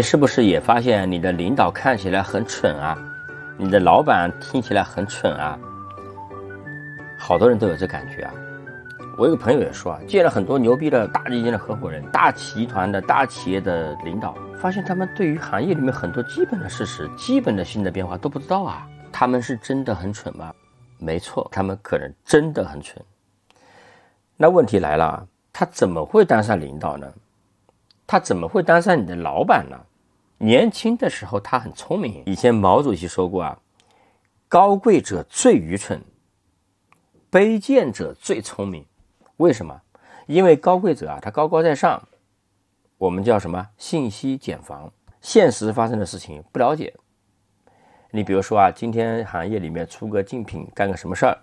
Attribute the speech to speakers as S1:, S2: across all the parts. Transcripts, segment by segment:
S1: 你是不是也发现你的领导看起来很蠢啊？你的老板听起来很蠢啊？好多人都有这感觉啊。我有个朋友也说啊，见了很多牛逼的大基金的合伙人、大集团的大企业的领导，发现他们对于行业里面很多基本的事实、基本的新的变化都不知道啊。他们是真的很蠢吗？没错，他们可能真的很蠢。那问题来了，他怎么会当上领导呢？他怎么会当上你的老板呢？年轻的时候他很聪明。以前毛主席说过啊，高贵者最愚蠢，卑贱者最聪明。为什么？因为高贵者啊，他高高在上，我们叫什么？信息茧房，现实发生的事情不了解。你比如说啊，今天行业里面出个竞品，干个什么事儿，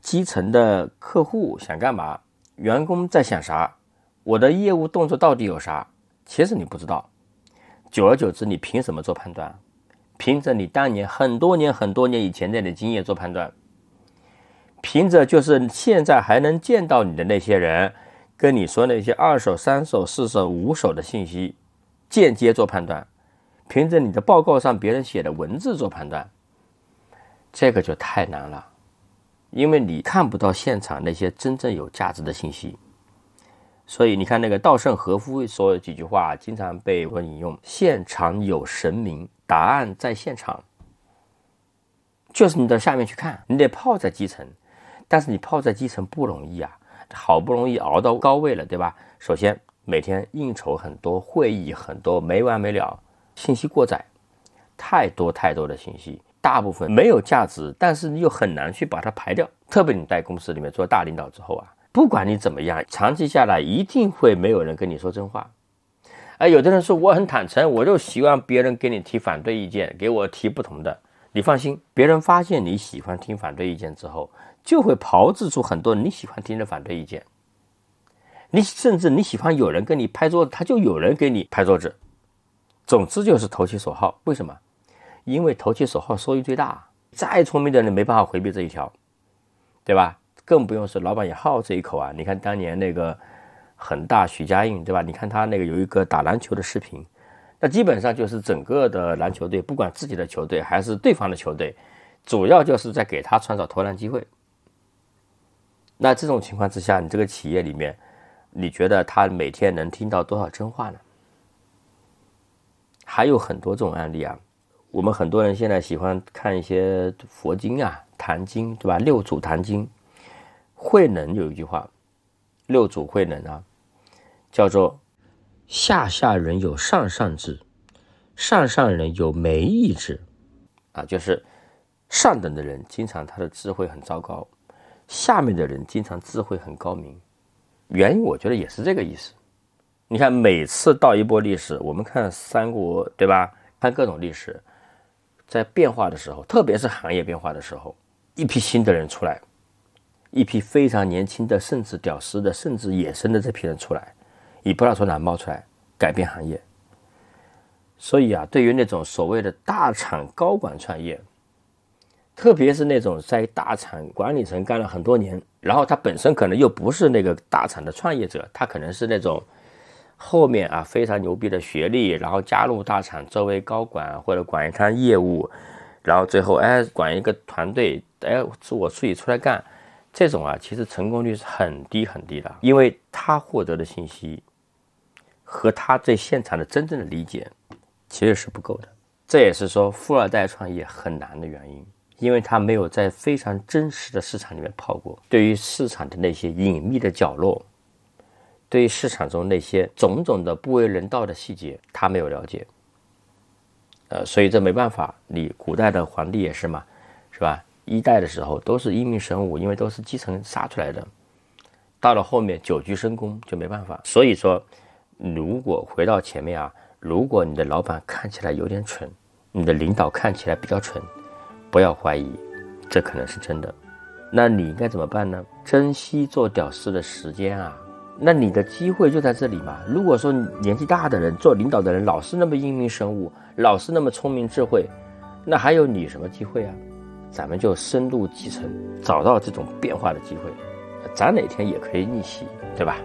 S1: 基层的客户想干嘛，员工在想啥？我的业务动作到底有啥？其实你不知道。久而久之，你凭什么做判断？凭着你当年很多年、很多年以前的你经验做判断？凭着就是现在还能见到你的那些人，跟你说那些二手、三手、四手、五手的信息，间接做判断？凭着你的报告上别人写的文字做判断？这个就太难了，因为你看不到现场那些真正有价值的信息。所以你看，那个稻盛和夫说几句话，经常被我引用：“现场有神明，答案在现场。”就是你到下面去看，你得泡在基层，但是你泡在基层不容易啊，好不容易熬到高位了，对吧？首先每天应酬很多，会议很多，没完没了，信息过载，太多太多的信息，大部分没有价值，但是你又很难去把它排掉。特别你在公司里面做大领导之后啊。不管你怎么样，长期下来一定会没有人跟你说真话。哎，有的人说我很坦诚，我就希望别人给你提反对意见，给我提不同的。你放心，别人发现你喜欢听反对意见之后，就会炮制出很多你喜欢听的反对意见。你甚至你喜欢有人跟你拍桌子，他就有人给你拍桌子。总之就是投其所好。为什么？因为投其所好收益最大。再聪明的人没办法回避这一条，对吧？更不用说老板也好这一口啊！你看当年那个恒大许家印，对吧？你看他那个有一个打篮球的视频，那基本上就是整个的篮球队，不管自己的球队还是对方的球队，主要就是在给他创造投篮机会。那这种情况之下，你这个企业里面，你觉得他每天能听到多少真话呢？还有很多这种案例啊！我们很多人现在喜欢看一些佛经啊、坛经，对吧？六祖坛经。慧能有一句话，六祖慧能啊，叫做“下下人有上上智，上上人有没意志”，啊，就是上等的人经常他的智慧很糟糕，下面的人经常智慧很高明。原因我觉得也是这个意思。你看，每次到一波历史，我们看三国，对吧？看各种历史，在变化的时候，特别是行业变化的时候，一批新的人出来。一批非常年轻的，甚至屌丝的，甚至野生的这批人出来，也不知道从哪冒出来，改变行业。所以啊，对于那种所谓的大厂高管创业，特别是那种在大厂管理层干了很多年，然后他本身可能又不是那个大厂的创业者，他可能是那种后面啊非常牛逼的学历，然后加入大厂作为高管或者管一摊业务，然后最后哎管一个团队，哎自我自己出来干。这种啊，其实成功率是很低很低的，因为他获得的信息和他对现场的真正的理解其实是不够的。这也是说富二代创业很难的原因，因为他没有在非常真实的市场里面泡过，对于市场的那些隐秘的角落，对于市场中那些种种的不为人道的细节，他没有了解。呃，所以这没办法，你古代的皇帝也是嘛，是吧？一代的时候都是英明神武，因为都是基层杀出来的。到了后面久居深宫就没办法。所以说，如果回到前面啊，如果你的老板看起来有点蠢，你的领导看起来比较蠢，不要怀疑，这可能是真的。那你应该怎么办呢？珍惜做屌丝的时间啊！那你的机会就在这里嘛。如果说年纪大的人做领导的人老是那么英明神武，老是那么聪明智慧，那还有你什么机会啊？咱们就深入基层，找到这种变化的机会，咱哪天也可以逆袭，对吧？